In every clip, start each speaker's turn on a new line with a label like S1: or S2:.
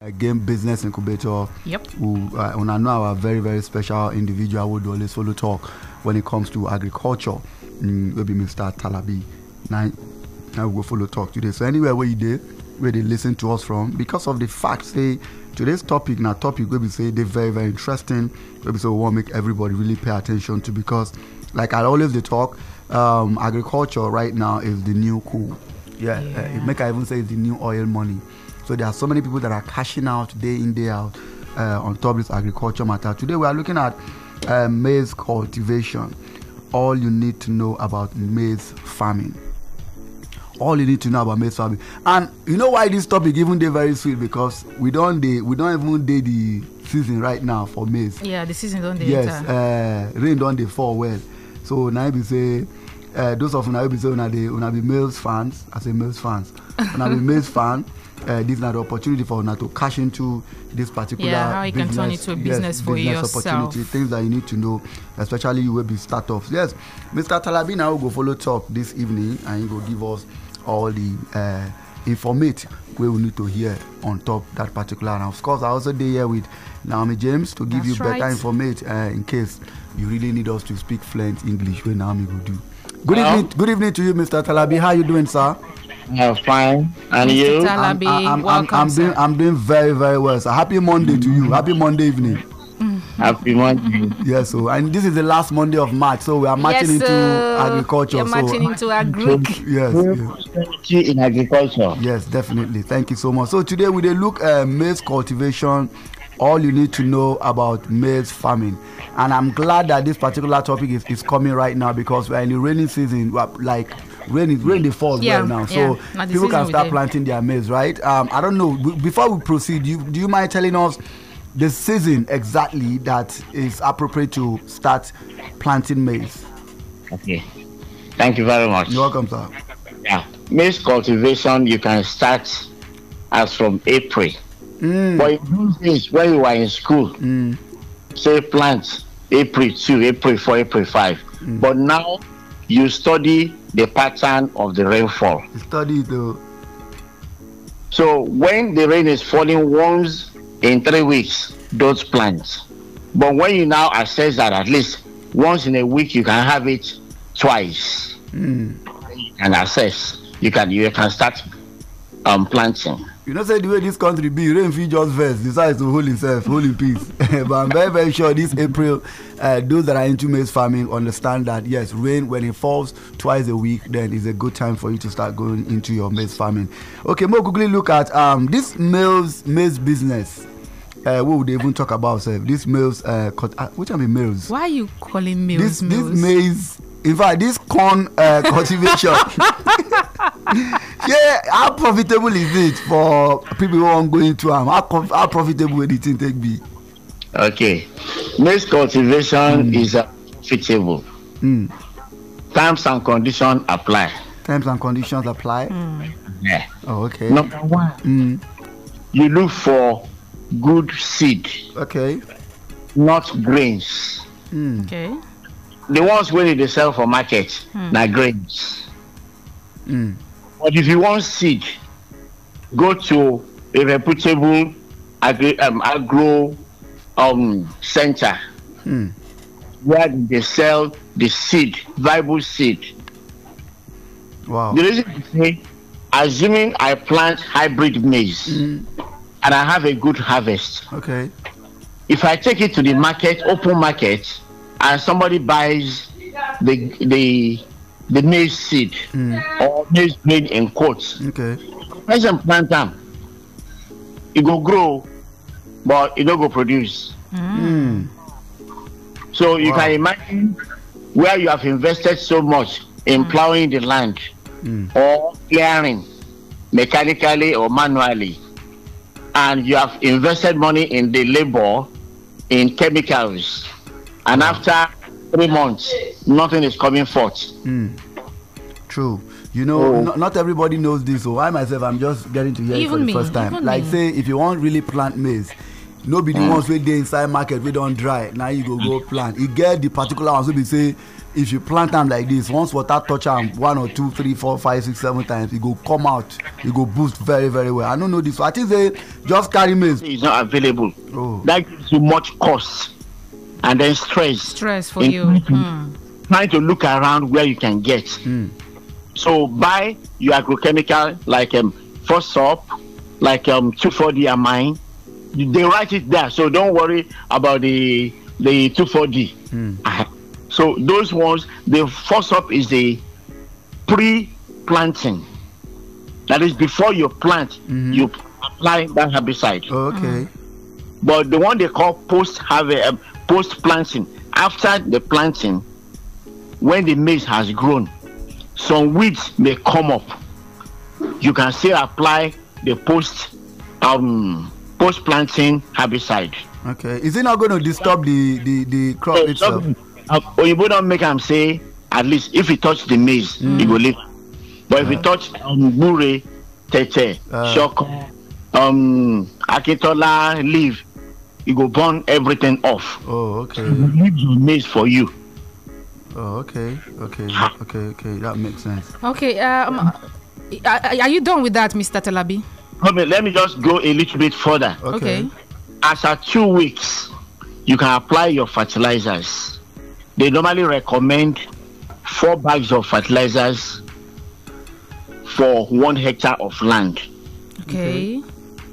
S1: uh, game business incubator.
S2: Yep.
S1: Who uh, and I know our very very special individual would always follow talk when it comes to agriculture. Mm, maybe Mr. Talabi. Now, now we go follow talk today. So anywhere where you did, where they listen to us from, because of the fact say today's topic now topic where we say they very very interesting. Where we say we want to make everybody really pay attention to because, like I always they talk, um, agriculture right now is the new cool. Yeah,
S2: Yeah.
S1: Uh, make I even say it's the new oil money. So there are so many people that are cashing out day in day out uh, on top of this agriculture matter. Today we are looking at uh, maize cultivation. All you need to know about maize farming. All you need to know about maize farming. And you know why this topic even dey very sweet because we don't dey we don't even dey the season right now for maize.
S2: Yeah, the season don't
S1: yes uh, rain don dey fall well so im be say uh, those of una wey be say una dey una be males fans i say males fans una be males fan uh, this is an opportunity for una to cash into this particular
S2: Yeah, how you can turn
S1: business
S2: it to a business for yourself.
S1: opportunity things that you need to know especially you wey be startups yes mr talabi na who go follow talk this evening and he go give us all the uh, informate wey we need to hear on top that particular and of course i also dey here with naomi james to give
S2: That's
S1: you better
S2: right.
S1: informate uh, in case you really need us to speak fluent english wey naomi go do good
S3: Hello?
S1: evening good evening to you mr talabi how you doing sir.
S3: Yeah, fine. And
S2: Mr.
S3: you?
S2: Tal-
S1: I'm,
S2: Talabi,
S1: I'm, I'm,
S2: welcome,
S1: I'm, doing. I'm doing very very well So happy monday to you happy monday evening.
S3: Happy Monday.
S1: yes so and this is the last monday of march so we are marching
S2: yes,
S1: into
S2: sir.
S1: agriculture
S2: You're
S1: so
S2: marching into agric.
S1: yes, yes
S3: in agriculture.
S1: yes definitely thank you so much so today we dey look uh, maize cultivation all you need to know about maize farming and i'm glad that this particular topic is, is coming right now because we are in the rainy season we are, like rain is rain dey fall
S2: Yeah,
S1: well now so
S2: yeah.
S1: People can start planting their maize right um, i don't know before we proceed you, do you mind telling us the season exactly that is appropriate to start planting maize
S3: Okay. Thank you very much.
S1: you're welcome sir
S3: Yeah. Maize cultivation you can start as from April.
S1: mm,
S3: But in those days when you were in school,
S1: mm,
S3: say plant April 2, April 4, April 5. But now you study the pattern of the rainfall.
S1: study the
S3: So when the rain is falling once in three weeks, don't. But when you now assess that at least once in a week you can have it twice
S1: mm.
S3: and assess, you can you can start um planting.
S1: You know say the way this country be rain fit just vex. Decide to hold himself hold him peace. But i'm very very sure this april uh, those that are into maize farming understand that yes rain when it falls twice a week then is a good time for you to start going into your maize farming. Okay more quickly look at um this maize maize business. Uh, what would they even talk about sef this maize uh, cut, uh which one be maize?
S2: Why are you calling meals
S1: this this maize in fact this corn uh, cultivation yeah how profitable is it for people wey wan go into am how how profitable wey the thing take be.
S3: Okay. Maize cultivation is uh, profitable.
S1: Mm.
S3: Terms and conditions apply.
S1: terms and conditions apply.
S2: Mm.
S3: Yeah.
S1: oh okay.
S3: Number one,
S1: Mm.
S3: you look for good seed,
S1: okay.
S3: not grains.
S1: Mm.
S2: Okay.
S3: The ones wey dey sell for market
S2: Hmm.
S3: na grains
S1: Mm.
S3: but if you wan seed go to a reputable agri um, agro um, center
S1: Mm.
S3: where they sell the seed viable seed
S1: wow.
S3: the reason be say assuming i plant hybrid maize
S1: Mm.
S3: and i have a good harvest
S1: okay.
S3: if i take it to the market open market and somebody buys the the the maize seed
S1: Mm.
S3: or maize grain in quotes
S1: okay.
S3: person plant am it go grow but e no go produce
S1: Mm.
S3: so you
S1: Wow.
S3: can imagine where you have invested so much in plowing the land
S1: Mm.
S3: or clearing mechanically or manually and you have invested money in the labor in chemicals and after three months nothing is coming forth
S1: Mm. true. You know,
S3: Oh.
S1: no, not everybody knows this. So I myself, I'm just getting to hear it for
S2: Even
S1: the
S2: me,
S1: first time.
S2: even
S1: Like
S2: me.
S1: say, if you want really plant maize, no be the ones wey dey inside market wey don dry na you go go plant. E get the particular ones wey be say if you plant am like this once water touch am one or two three four five six seven times e go come out e go boost very very well i no know this one i think say just carry maize.
S3: It's not available.
S1: Oh.
S3: That gives you much cost and then stress.
S2: Stress for you.
S3: trying to-
S2: Hmm.
S3: Trying to look around where you can get.
S1: Mm.
S3: So buy your agrochemical like um first up, like um 2,4-D amine. They write it there, so don't worry about the the 2,4-D. Uh-huh. So those ones, the first up is the pre-planting. That is before you plant, you apply that herbicide.
S1: Okay.
S3: But the one they call post harvest, um, post planting, after the planting, when the maize has grown, some weeds may come up. You can still apply the post um post planting herbicide.
S1: okay is it not going to disturb the the the crop
S3: So
S1: itself.
S3: some- uh, don't make am say at least if it touch the maize, e go live. But if it touch um, gbure, tete,
S1: Uh.
S3: shoko, um, akintola leaf, e go burn everything off.
S1: oh okay.
S3: leave your maize for you.
S1: oh okay okay okay okay that makes sense.
S2: Okay. Um, are, are you done with that, Mr. Talabi?
S3: Okay, let me just go a little bit further.
S1: okay.
S3: After two weeks, you can apply your fertilizers. They normally recommend four bags of fertilizers for one hectare of land.
S2: Okay.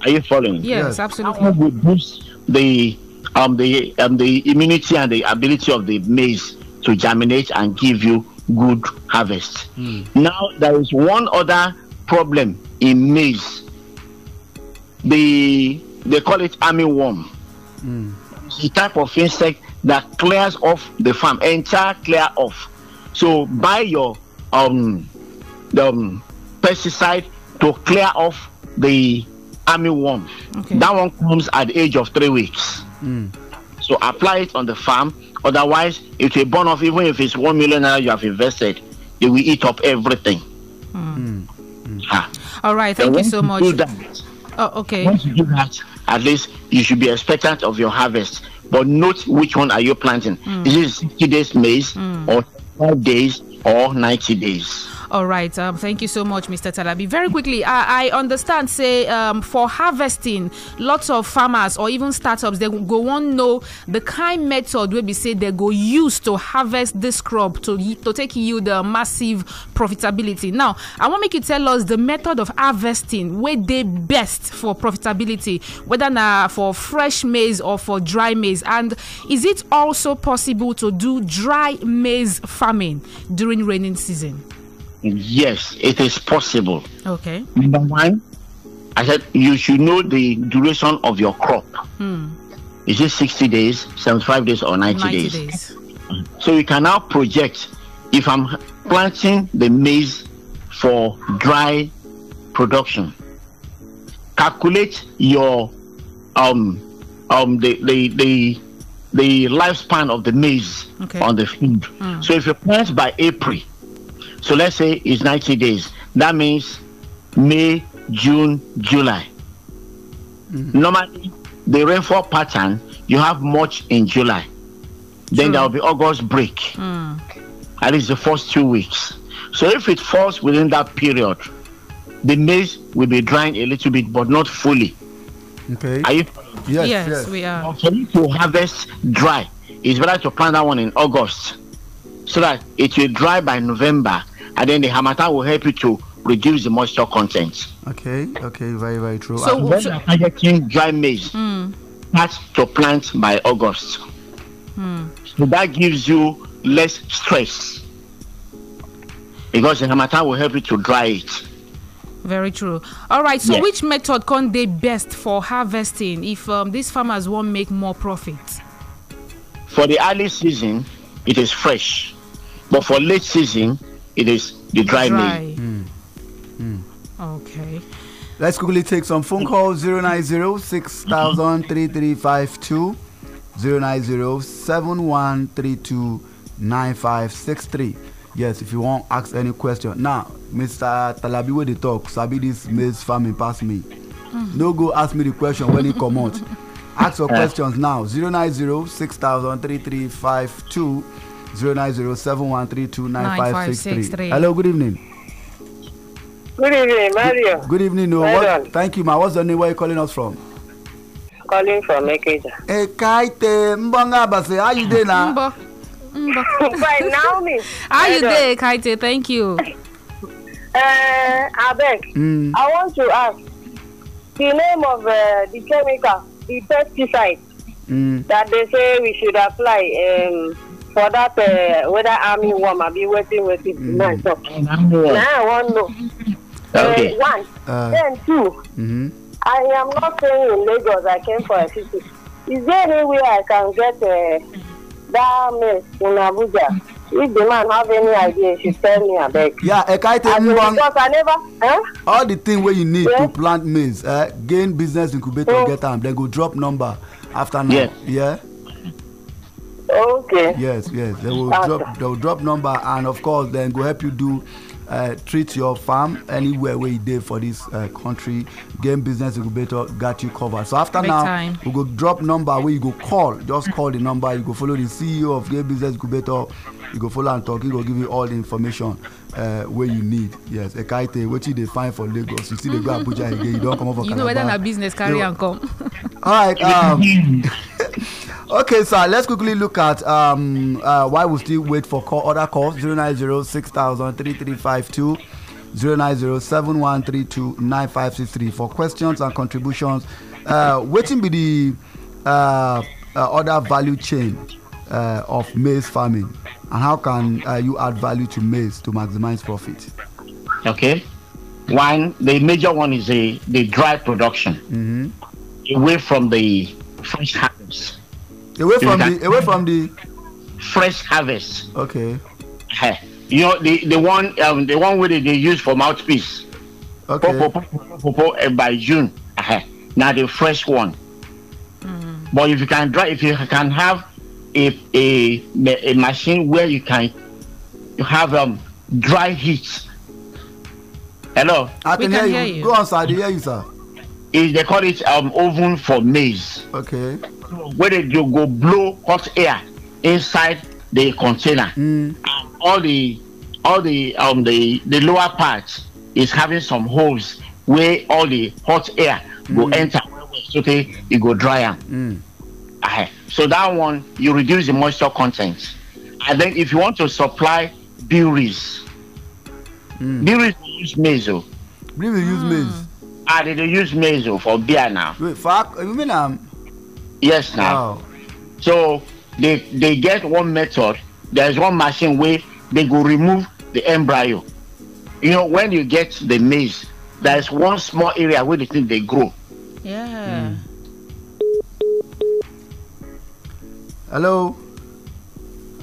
S3: Are you following?
S2: Yes,
S1: Yes.
S3: That
S2: absolutely.
S3: one will boost the um the um the immunity and the ability of the maize to germinate and give you good harvest. Now there is one other problem in maize. The they call it armyworm. It's a type of insect that clears off the farm, entire clear off. So buy your um the um, pesticide to clear off the armyworm.
S2: Okay.
S3: That one comes at the age of three weeks. Hmm. So apply it on the farm. Otherwise, it will burn off. Even if it's one million naira you have invested, it will eat up everything. Ah.
S2: All right.
S3: And
S2: Thank you so much.
S3: Do that,
S2: Oh, okay.
S3: once you do that, at least you should be expectant of your harvest. But note which one are you planting? Is it 60 days maize or 5 days or 90 days?
S2: All right. Um, thank you so much, Mr. Talabi. Very quickly, I, I understand. Say um, for harvesting, lots of farmers or even startups they go want know the kind method where we say they go use to harvest this crop to to take you the massive profitability. Now, I want make you tell us the method of harvesting where they best for profitability, whether na for fresh maize or for dry maize, and is it also possible to do dry maize farming during raining season?
S3: Yes, it is possible.
S2: Okay.
S3: Number one, I said you should know the duration of your crop. Is it 60 days, 75 days, or 90,
S2: 90
S3: days?
S2: days.
S3: So you can now project if I'm planting the maize for dry production. Calculate your um um the the the, the lifespan of the maize
S2: Okay.
S3: on the field. So if you plant by April, so let's say it's 90 days, that means May, June, July. Mm-hmm. Normally, the rainfall pattern you have much in July. Then
S2: True.
S3: there will be August break. Mm. At least the first two weeks. So if it falls within that period, the maize will be drying a little bit, but not fully.
S1: Okay.
S3: Are you?
S1: yes,
S2: yes,
S1: yes.
S2: we are.
S3: For you to harvest dry, it's better to plant that one in August, so that it will dry by November, and then the harmattan will help you to reduce the moisture content.
S1: Okay. Okay. Very very true.
S2: So-
S3: When
S2: so-
S3: you're targeting dry maize, start to plant by August. So that gives you less stress because the harmattan will help you to dry it.
S2: Very true. All right. So,
S3: Yes.
S2: which method can they best for harvesting if um, these farmers want make more profit?
S3: For the early season, it is fresh, but for late season, it is the dry, maize. Hmm. Hmm. Hmm.
S2: Okay.
S1: Let's quickly take some phone calls 090 6000 3352 090 7132 9563. Yes, if you want ask any question. Now, Mr. Talabi, where they talk, Sabi this maize farming pass me. No go ask me the question when it come out. Ask your questions now 090 6000 3352 zero nine zero seven one three two nine five six three.
S2: 9563.
S1: Hello, good evening.
S4: Good evening, Mario.
S1: Good evening. No, what, thank you, ma. What's the name? Where you calling us from?
S4: Calling from Ikeja.
S1: Hey, Kaite Mbonga Base. How you doing now?
S2: Mbo. Mbo.
S4: By Naomi.
S2: How you
S4: Well done.
S2: there, Kaite? Thank you.
S4: Uh, Abeg,
S1: Mm.
S4: I want to ask the name of uh, the chemical, the pesticide
S1: Mm.
S4: that they say we should apply um, for that uh, whether army worm or be waiting waiting
S1: Mm.
S4: mm. so. Now I want to know.
S3: Okay.
S4: Uh, one,
S1: Uh,
S4: then two.
S1: mm-hmm.
S4: I am not staying in Lagos. I came for a city. Is there any way I can get uh, that mess in Abuja? If the man have any idea, he should tell me. I beg.
S1: Yeah, eh, Kaite
S4: I mean,
S1: Mbonga.
S4: because I never. Huh?
S1: all the thing wey you need
S4: Yeah.
S1: to plant maize eh, gain business incubator
S4: Mm.
S1: get am then go drop number after now
S3: Yeah.
S1: yeah
S4: Okay.
S1: yes yes. They will
S4: Okay.
S1: drop they will drop number and of course then go help you do uh, treat your farm anywhere wey you dey for this uh, country. Gain business incubator got you covered. So after
S2: Big
S1: now
S2: time.
S1: we go drop number wey you go call. Just call the number. You go follow the ceo of gain business incubator. You go follow am talk. He go give you all the information uh, wey you need. Yes. Ekaite wetin you dey find for lagos you still dey go abuja again. You don comot for
S2: You know whether
S1: calabar.
S2: na business carry am come.
S1: all right um, okay sir let's quickly look at um, uh, why we still wait for call other calls zero nine zero six thousand three three five two zero nine zero seven one three two nine five six three for questions and contributions uh, wetin be the uh, uh, other value chain uh, of maize farming and how can uh, you add value to maize to maximize profit.
S3: Okay. One, the major one is the, the dry production
S1: Mm-hmm.
S3: away from the fresh harvest.
S1: Away from the away from the
S3: Fresh harvest.
S1: okay
S3: Eh, You know the the one um, the one where they, they use for mouthpiece.
S1: okay
S3: Po, po, po, po, po, po, eh, by June. Eh, Now the fresh one. But if you can dry, if you can have a a, a machine where you can you have um dry heat. Hello.
S1: I
S2: We
S1: can,
S2: can
S1: hear,
S2: hear
S1: you.
S2: you.
S1: go on sir I dey hear you sir
S3: Is they call it um oven for maize.
S1: okay.
S3: where they do go blow hot air inside the container
S1: Mm.
S3: and all the all the um the the lower part is having some holes where all the hot air go enter well well so okay you go dry am
S1: Mm.
S3: Aye. so that one you reduce the moisture content and then if you want to supply breweries
S1: Mm.
S3: breweries dey use maize o
S1: believe you use maize.
S3: Ah they dey use maize for beer now
S1: wait for you mean am.
S3: yes now.
S1: wow
S3: So they they get one method. There's one machine where they go remove the embryo. You know, when you get the maize, there's one small area where they think they grow.
S2: Yeah.
S1: hello.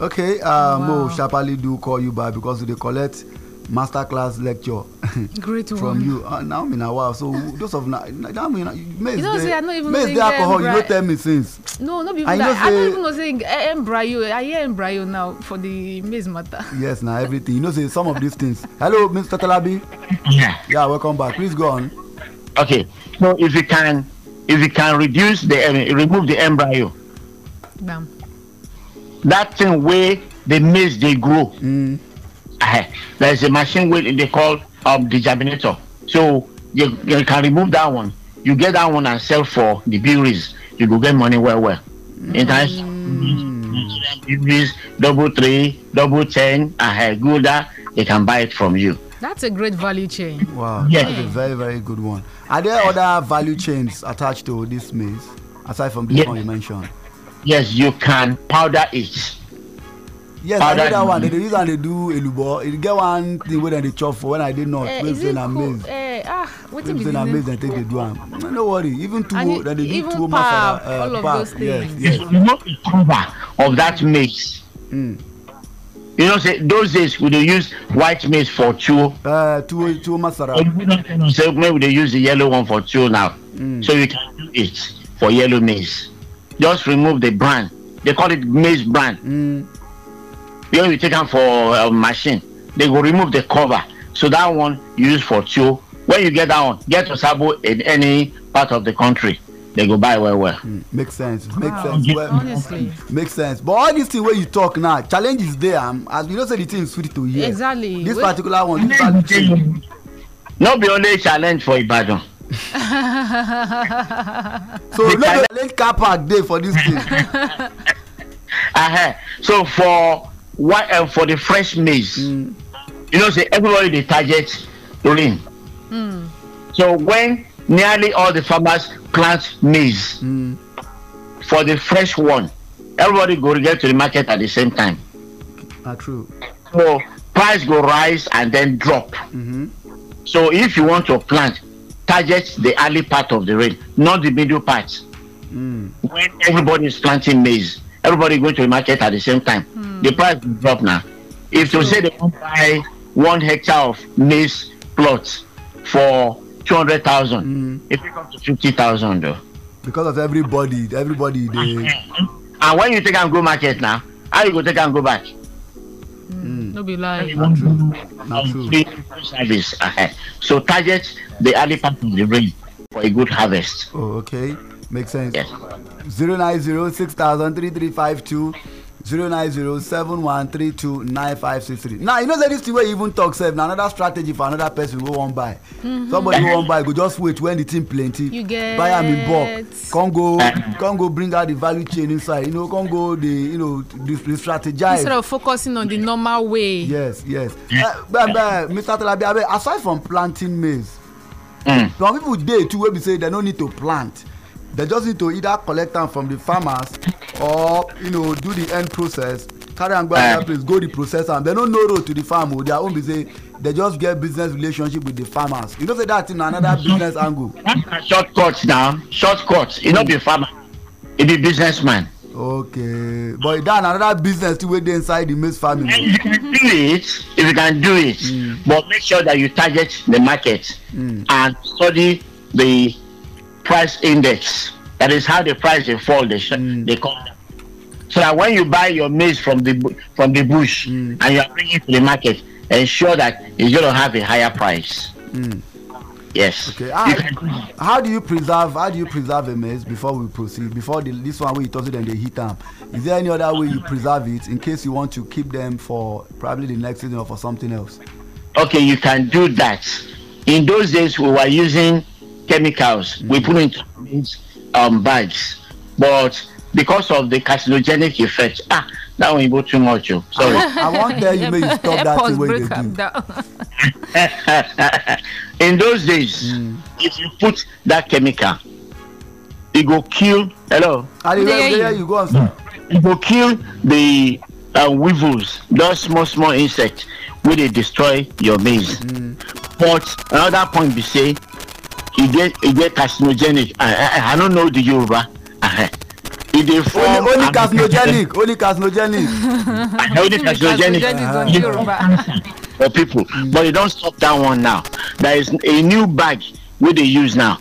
S1: okay uh, mo
S2: Wow.
S1: sharparly do call you back because we dey collect master class lecture
S2: Great one.
S1: from you uh, now me na wow so those of na na me na maize
S2: You know,
S1: dey
S2: say I no even
S1: maize
S2: think
S1: dey alcohol you no
S2: embry-
S1: tell me since.
S2: No, no be
S1: I
S2: even
S1: know
S2: that. I don't even know saying eh, embryo. I hear embryo now for the maize matter.
S1: yes na everything you know say some of these things hello mr talabi
S3: Yeah.
S1: yeah welcome back please go on.
S3: Okay. So if you can if you can reduce the um, remove the embryo,
S2: Bam.
S3: that thing where the maize they grow.
S1: Mm.
S3: Eh, there's a machine where they call um the germinator. So you, you can remove that one. You get that one and sell for the breweries. You go get money well well. International Nigerian breweries, double three, double ten, and uh, Gouda, they can buy it from you.
S2: That's a great value chain.
S1: wow
S3: Yeah.
S1: that's a very very good one are there other value chains attached to this maize aside from the
S3: Yeah.
S1: one you mentioned.
S3: Yes, you can powder it.
S1: Yes i know that one
S3: the-
S1: they dey use am dey do elubo e get one thing wey dem dey chop for when i dey north
S2: Eh,
S1: wey be
S2: is
S1: say
S2: it
S1: na
S2: cool?
S1: maize
S2: Eh, ah,
S1: wey be
S2: be
S1: say
S2: the
S1: na maize dem take dey do am no no worry even
S2: And
S1: tuwo
S2: it-
S1: dem dey do
S2: even
S1: tuwo
S2: pap,
S1: masara
S2: all of
S1: pap
S2: those
S1: yes
S2: things.
S1: yes
S3: You remove the cover of that maize.
S1: mm.
S3: You know, say those days we dey use white maize for tuwo.
S1: uh, tuwo tuwo masara
S3: So maybe they use the yellow one for tuwo now.
S1: Mm.
S3: So you can do it for yellow maize. Just remove the bran. They call it maize bran.
S1: Mm.
S3: When you take am for uh, machine, they go remove the cover. So that one you use for tuwo. When you get that one, get to sabo in any part of the country. they go buy well well.
S1: Mm, make sense make
S2: Wow.
S1: sense well
S2: Honestly.
S1: make sense but all these things wey you talk now challenge is there um, as you know say the thing sweet to hear
S2: Exactly.
S1: this
S2: Wait-
S1: particular one this particular
S3: no be only challenge for ibadan
S1: so
S3: The
S1: no
S3: challenge-
S1: be late car park dey for this thing
S3: uh-huh. so for what uh, for the fresh maize
S1: Mm.
S3: you know say everybody dey target rain so when nearly all the farmers plant maize
S1: Mm.
S3: for the fresh one everybody go get to the market at the same time
S1: na true
S3: so price go rise and then drop
S1: mm-hmm.
S3: so if you want to plant target the early part of the rain not the middle part
S1: mm.
S3: when everybody is planting maize everybody go to the market at the same time. The hmm. price will drop now. If to say they wan buy one hectare of maize plot for two hundred thousand
S1: Mm.
S3: fit come to fifty thousand though.
S1: Because of everybody everybody dey
S3: and when you take am go market now how you go take and go back. Hmm. Hmm.
S2: No be lie.
S1: na true. na true.
S3: service ahead so target the early part of the rain for a good harvest.
S1: Oh okay make sense.
S3: Yes.
S1: Zero nine zero six thousand three three five two zero nine zero seven one three two nine five six three. Now you know say this thing wey you even talk sef na another strategy for another person wey wan buy. Somebody wey wan buy go just wait when the thing plenty.
S2: You get-
S1: buy am in bulk. come go come go bring out the value chain inside. You know come go dey you know dey dey strategize.
S2: Instead of focusing on the normal way.
S1: yes yes. Uh, but, but, mr talabi abeg aside from planting maize
S3: mm.
S1: some people dey too wey be say dem no need to plant dem just need to either collect am from the farmers or you know do the end process. Carry am go another place go the process am. Dem no know road to the farm o their own be say dem just get business relationship with the farmers. You know say that thing na another business angle.
S3: That's na. Shortcut now shortcut e no be farmer. E be businessman.
S1: Okay. But that na another business too wey dey inside the maize farming
S3: and
S1: o
S3: you can do it if you can do it but make sure that you target the market
S1: Mm.
S3: and study the price index. That is how the price dey fall They, sh-
S1: Mm.
S3: dey come down. So that when you buy your maize from the bu- from the bush
S1: Mm.
S3: and you are bringing it to the market ensure that it's gonna have a higher price.
S1: Mm.
S3: yes.
S1: Okay
S3: You
S1: how
S3: do
S1: how do you preserve how do you preserve a maize before we proceed? Before the this one wey you talk say dem dey heat am. Is there any other way you preserve it in case you want to keep them for probably the next season or for something else?
S3: Okay you can do that. In those days we were using chemicals. We put into these um, bags but because of the carcinogenic effect ah that one go too much o sorry.
S1: I wan tell you make you stop that
S2: Help us
S1: thing wey you
S2: break
S1: dey
S2: am
S1: do
S3: in those days if you put that chemical it go kill hello?
S1: I dey
S2: Dey
S1: hear
S2: hear
S1: hear
S2: you.
S1: you go on sir.
S3: E go kill the uh, weevils those small small insects wey dey destroy your maize but another point be say e get e get carcinogenic. I i i no know the yoruba. E dey form
S1: only only carcinogenic only carcinogenic.
S3: Only carcinogenic.
S2: Carcinogenic on
S3: dey
S2: Yoruba.
S3: form cancer for people. But e don stop that one now. There is a new bag wey dey use now.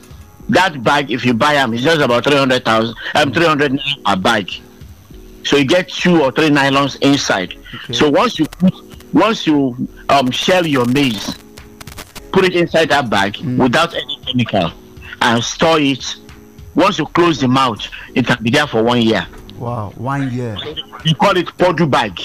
S3: That bag if you buy am e just about three hundred thousand um, three hundred naira per bag. So you get two or three nylons inside.
S1: Okay.
S3: so once you put once you um, shell your maize put it inside that bag without any chemical and store it. Once you close the mouth it can be there for one year.
S1: Wow one year.
S3: You call it Purdue bag.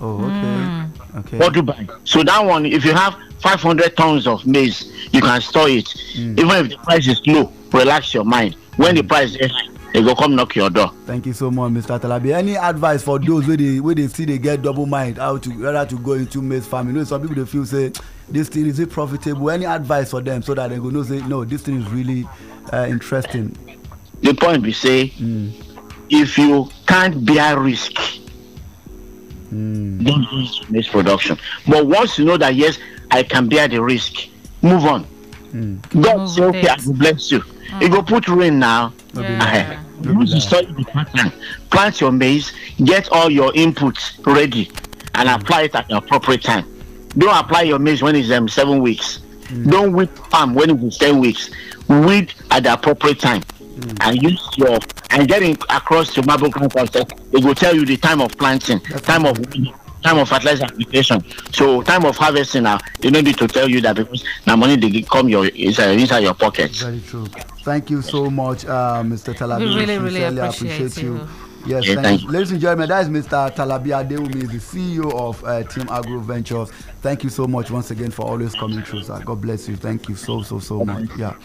S1: Oh okay. Hmm. Okay.
S3: Purdue bag. So that one if you have five hundred tons of maize you can store it. Hmm. Even if the price is low relax your mind. When the hmm. price is high they go come knock your door.
S1: Thank you so much mr talabi. Any advice for those wey dey wey dey still dey get double mind how to whether to go into maize farming? You know some people they feel say this thing is it profitable any advice for them so that they go know say no this thing is really uh, interesting
S3: the point we say if you can't bear risk
S1: mm.
S3: don't go into maize production but once you know that yes i can bear the risk move on
S1: Mm.
S3: god
S2: Move
S3: say
S2: with
S3: okay i
S2: it.
S3: go bless you e go put rain now
S2: Yeah.
S3: Ahe.
S1: No be
S3: once you
S1: lie.
S3: study the pattern plant your maize get all your inputs ready and apply it at the appropriate time don't apply your maize when it's um, seven weeks. Don't weed farm when it is ten weeks. Weed at the appropriate time. And use your and get in across to marble concept they will tell you the time of planting time of weeding time of fertilizer application. So time of harvesting now they no need to tell you that because na money they come your inside inside your pocket.
S1: Very true. Thank you so much, uh, Mr. Talabi.
S2: We really, really
S1: Sincerely
S2: appreciate you.
S1: Yes,
S3: Yeah,
S1: thank you. Ladies and gentlemen, that is Mr. Talabi Adewumi, the CEO of uh, Team Agro Ventures. Thank you so much once again for always coming through, sir. God bless you. Thank you so, so, so much. Yeah.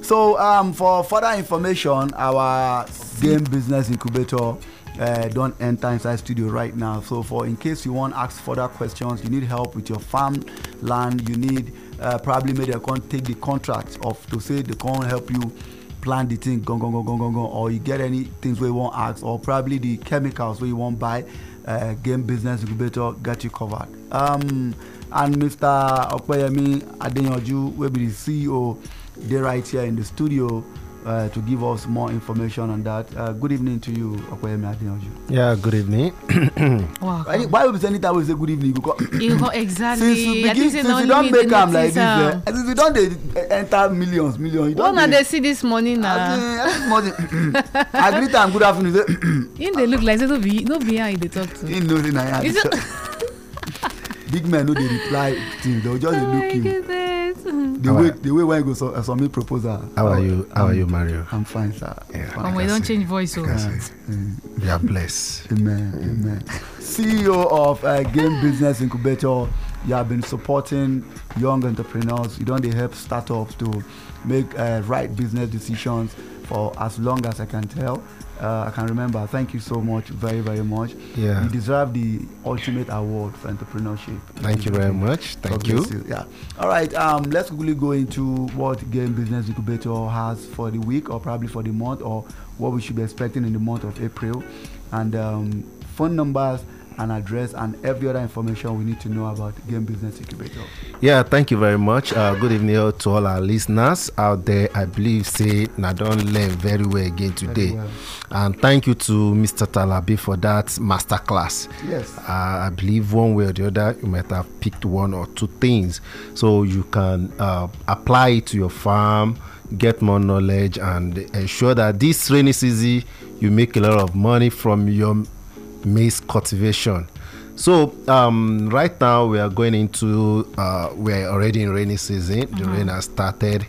S1: So, um, for further information, our game business incubator uh, don't enter inside studio right now. So, for in case you want to ask further questions, you need help with your farm land, you need uh, probably maybe they can't take the contract of to say they can't help you plan the thing gong gong gong gong gong gong or you get any things where you want ask or probably the chemicals where you want buy uh, game business incubator get you covered. Um, and mr opeyemi adeyanju wey be the ceo dey right here in the studio uh, to give us more information on that uh, good evening to you opeyemi adeyanju.
S5: Yeah, good evening.
S2: Wow.
S1: Why- why we say anytime we say good evening you go come.
S2: You go exactly.
S1: since you begin since
S2: na
S1: you
S2: only
S1: don make
S2: dey
S1: am like this eh
S2: am.
S1: since you don dey eh, enter millions millions you don
S2: What una
S1: dey
S2: dey see this morning na?
S1: As in, morning i greet am good afternoon say
S2: Him dey look like say no be no be how he dey talk to.
S1: he know say na him i
S2: Is
S1: dey
S2: it-
S1: talk big men no dey reply things they go just dey
S2: Oh
S1: look you
S2: goodness.
S1: The
S5: How
S1: way the way when you go su- uh, submit proposal.
S5: How are you? How are
S1: I'm-
S5: you, Mario?
S1: i'm fine sir
S5: Yeah.
S1: Fine.
S2: Omo, you don change voice o.
S5: Yes.
S1: Yeah, mm.
S5: We are blessed.
S1: Amen. Amen. CEO of uh, Game Business Incubator, you have been supporting young entrepreneurs. You don't dey help startups to make uh, right business decisions for as long as I can tell. Uh, I can remember. Thank you so much, very very much.
S5: Yeah.
S1: You deserve the ultimate award for entrepreneurship.
S5: Thank you very much. Thank
S1: God
S5: you.
S1: Yeah. All right. Um, let's quickly go into what Game Business Incubator has for the week, or probably for the month, or what we should be expecting in the month of April, and um, phone numbers and address and every other information we need to know about Game Business Incubator.
S5: Yeah, thank you very much. Uh, good evening to all our listeners out there. I believe say na don learn very well again today,
S1: well.
S5: and thank you to Mr. Talabi for that masterclass.
S1: Yes.
S5: Uh, I believe one way or the other you might have picked one or two things, so you can uh, apply it to your farm, get more knowledge, and ensure that this rainy season you make a lot of money from your maize cultivation. So um, right now we are going into uh, we're already in rainy season. The rain has started,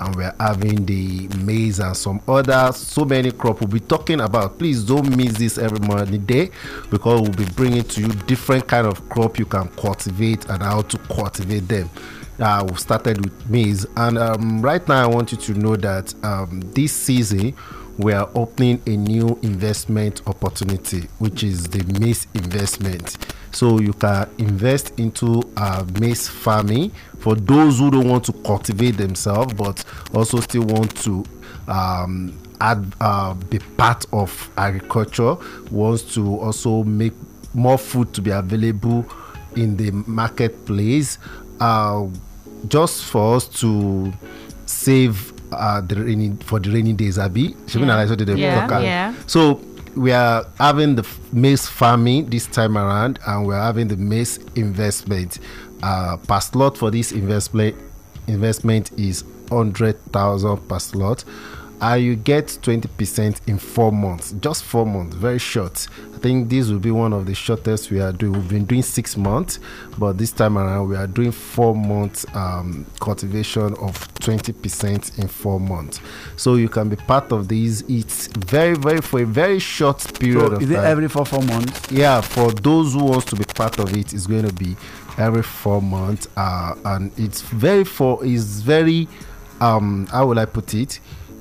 S5: and we're having the maize and some other so many crop we'll be talking about. Please don't miss this every morning day because we'll be bringing to you different kind of crop you can cultivate and how to cultivate them. Uh, we started with maize, and um, right now I want you to know that um, this season we are opening a new investment opportunity which is the maize investment. So you can invest into uh, maize farming for those who don't want to cultivate themselves but also still want to um, add uh, be part of agriculture wants to also make more food to be available in the marketplace uh, just for us to save uh, the rainy for the rainy days abi
S2: Yeah.
S5: like so they
S2: Yeah, yeah.
S5: so we are having the maize farming this time around and we're having the maize investment uh, per slot for this investment investment is 100,000 per slot and you get 20% in four months just four months very short. I think this will be one of the shortest we are doing. We've been doing six months but this time around we are doing four months um, cultivation of 20% in four months. So you can be part of these it's very very for a very short period
S1: So is it
S5: time.
S1: every four four months?
S5: yeah for those who wants to be part of it it's going to be every four months uh, and it's very for is very um how will i put it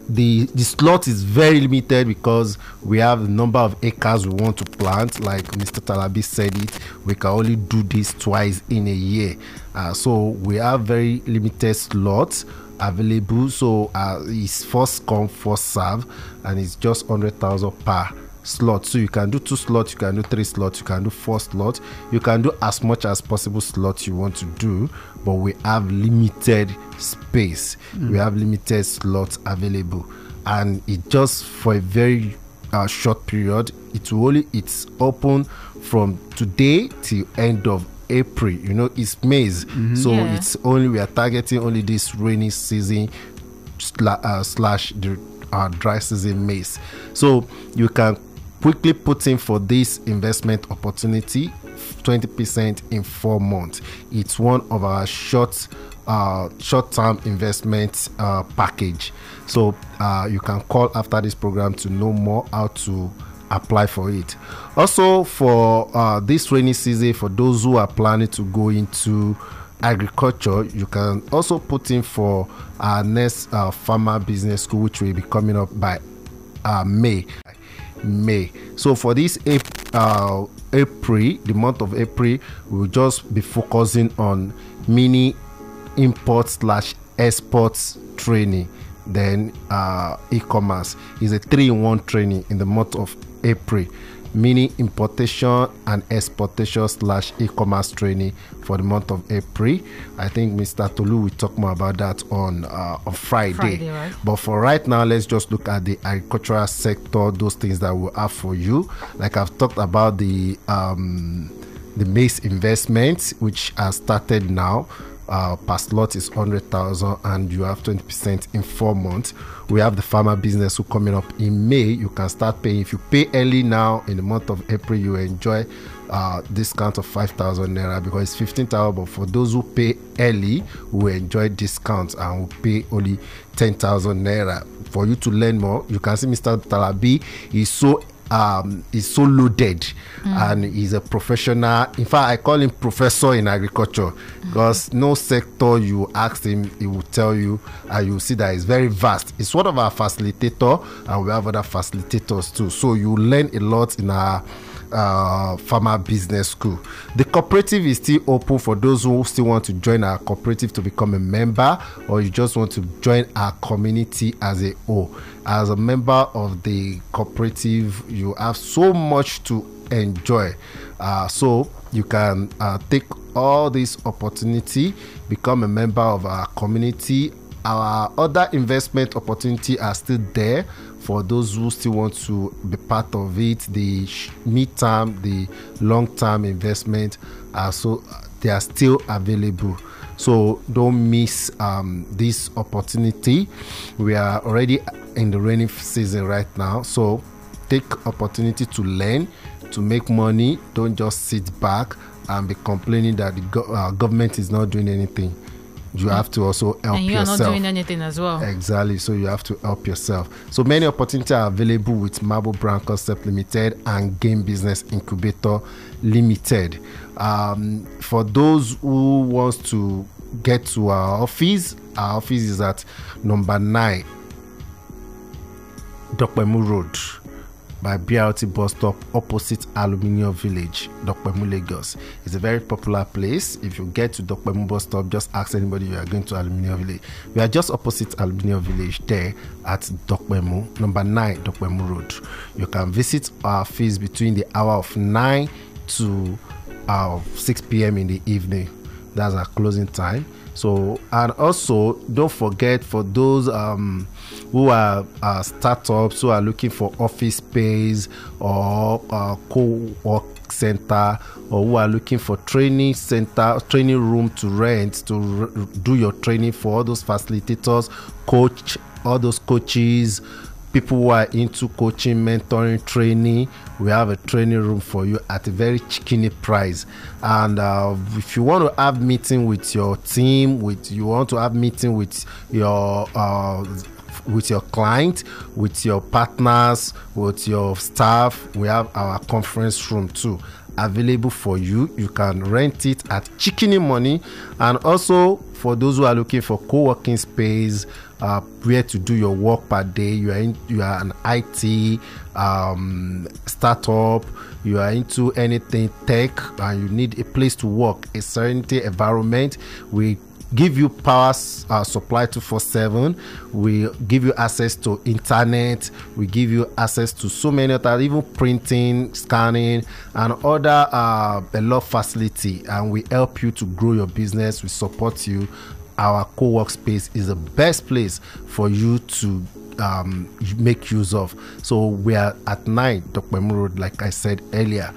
S5: the the slot is very limited because we have the number of acres we want to plant. Like mr talabi said it we can only do this twice in a year. Uh, so we have very limited slots available. So uh, it's first come first serve and it's just 100000 per slot so you can do two slots you can do three slots you can do four slots. You can do as much as possible slots you want to do but we have limited space. We have limited slots available. And it just for a very uh, short period it will only it's open from today till end of april. You know it's maize. So
S2: Yeah.
S5: it's only we are targeting only this rainy season sla- uh, slash the uh, dry season maize. So you can quickly put in for this investment opportunity 20% in four months. It's one of our short uh, short-term investment uh, package. So uh, you can call after this program to know more how to apply for it. Also, for uh, this rainy season, for those who are planning to go into agriculture, you can also put in for our next uh, farmer business school, which will be coming up by uh, May. May. So for this uh, April, the month of April, we'll just be focusing on mini import slash exports training. Then uh, e-commerce is a three-in-one training in the month of April meaning importation and exportation slash e-commerce training for the month of April. I think Mr. Tolu will talk more about that on uh, on Friday.
S2: Friday, right.
S5: But for right now, let's just look at the agricultural sector, those things that we have for you. Like I've talked about the um, the maize investment, which has started now uh, per slot is 100,000 and you have 20% in four months. We have the farmer business who coming up in May. You can start paying. If you pay early now in the month of April, you enjoy uh, discount of 5,000 naira because it's 15,000. But for those who pay early, we enjoy discounts and we pay only 10,000 naira. For you to learn more, you can see Mr. Talabi is so um, is so loaded and he's a professional. In fact, I call him professor in agriculture because no sector you ask him, he will tell you, and you see that it's very vast. It's one of our facilitator, and we have other facilitators too. So you learn a lot in our uh, farmer business school. The cooperative is still open for those who still want to join our cooperative to become a member, or you just want to join our community as a whole. As a member of the cooperative, you have so much to enjoy. Uh, so you can uh, take all this opportunity, become a member of our community. Our other investment opportunity are still there for those who still want to be part of it. The mid-term, the long-term investment are so they are still available. So don't miss um, this opportunity. We are already in the rainy season right now, so take opportunity to learn, to make money. Don't just sit back and be complaining that the go- uh, government is not doing anything. You have to also help yourself.
S2: and you are not doing anything as well.
S5: Exactly. So you have to help yourself. So many opportunities are available with Marble Brand Concept Limited and Game Business Incubator Limited. Um, for those who wants to get to our office, our office is at number nine, Dopemu Road by BRT bus stop opposite Aluminium Village, Dopemu, Lagos. It's a very popular place. If you get to Dopemu bus stop, just ask anybody you are going to Aluminium Village. We are just opposite Aluminium Village there at Dopemu, number 9 Dopemu Road. You can visit our office between the hour of 9 to uh, 6 p.m. in the evening. That's our closing time. So, and also don't forget for those um, who are uh, startups who are looking for office space or uh, co-work center or who are looking for training center training room to rent to do your training for all those facilitators coach all those coaches people who are into coaching mentoring training we have a training room for you at a very chickeny price and uh, if you want to have meeting with your team with you want to have meeting with your uh, with your client, with your partners, with your staff. We have our conference room too available for you. You can rent it at chickeny money, and also for those who are looking for co-working space, uh, where to do your work per day. You are in, you are an IT um, startup. You are into anything tech, and you need a place to work, a serenity environment. We give you power uh, supply 247 we give you access to internet we give you access to so many other even printing scanning and other uh, a lot facility and we help you to grow your business we support you our co-work space is the best place for you to um, make use of so we are at 9 Dr. road like i said earlier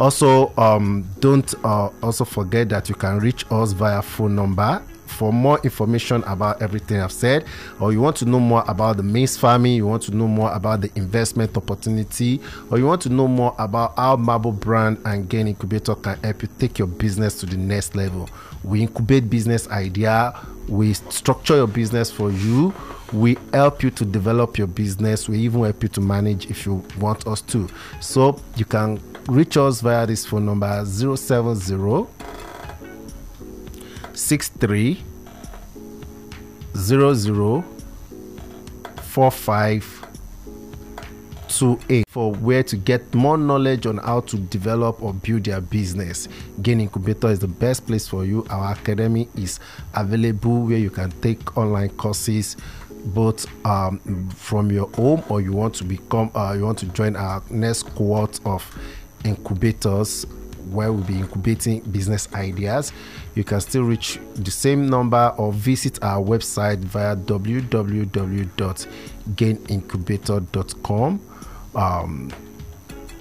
S5: also um, don't uh, also forget that you can reach us via phone number for more information about everything I've said, or you want to know more about the maize farming, you want to know more about the investment opportunity, or you want to know more about how Marble Brand and Gain Incubator can help you take your business to the next level. We incubate business idea, we structure your business for you, we help you to develop your business, we even help you to manage if you want us to. So you can reach us via this phone number 070 63 00 45 28 for where to get more knowledge on how to develop or build your business. Gain Incubator is the best place for you. Our academy is available where you can take online courses both um, from your home or you want to become uh, you want to join our next cohort of incubators where we'll be incubating business ideas. You can still reach the same number or visit our website via www.gainincubator.com. Um,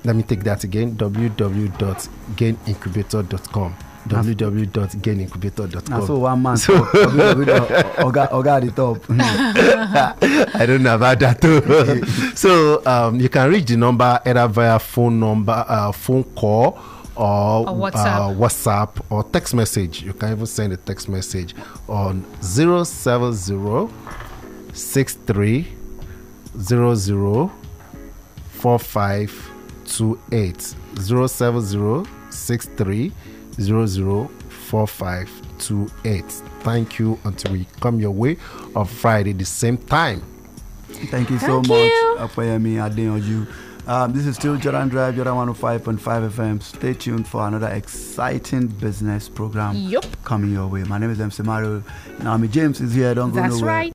S5: let me take that again www.gainincubator.com www.gainincubator.com.
S1: Now, so one man So. Oga, Oga at the top.
S5: I don't know about that too. so um, you can reach the number either via phone number, uh, phone call, or,
S2: Or WhatsApp.
S5: Uh, WhatsApp or text message. You can even send a text message on 070 63 00 4528 070 63 00 4528. Thank you until we come your way on Friday the same time.
S1: Thank you so
S2: Thank
S1: much,
S2: you.
S1: Apoyemi Adeyanju. Um, this is still Jordan Drive, Jordan 105.5 FM. Stay tuned for another exciting business program
S2: Yup.
S1: coming your way. My name is MC Mario. Naomi James is here. Don't go
S2: That's
S1: nowhere.
S2: right.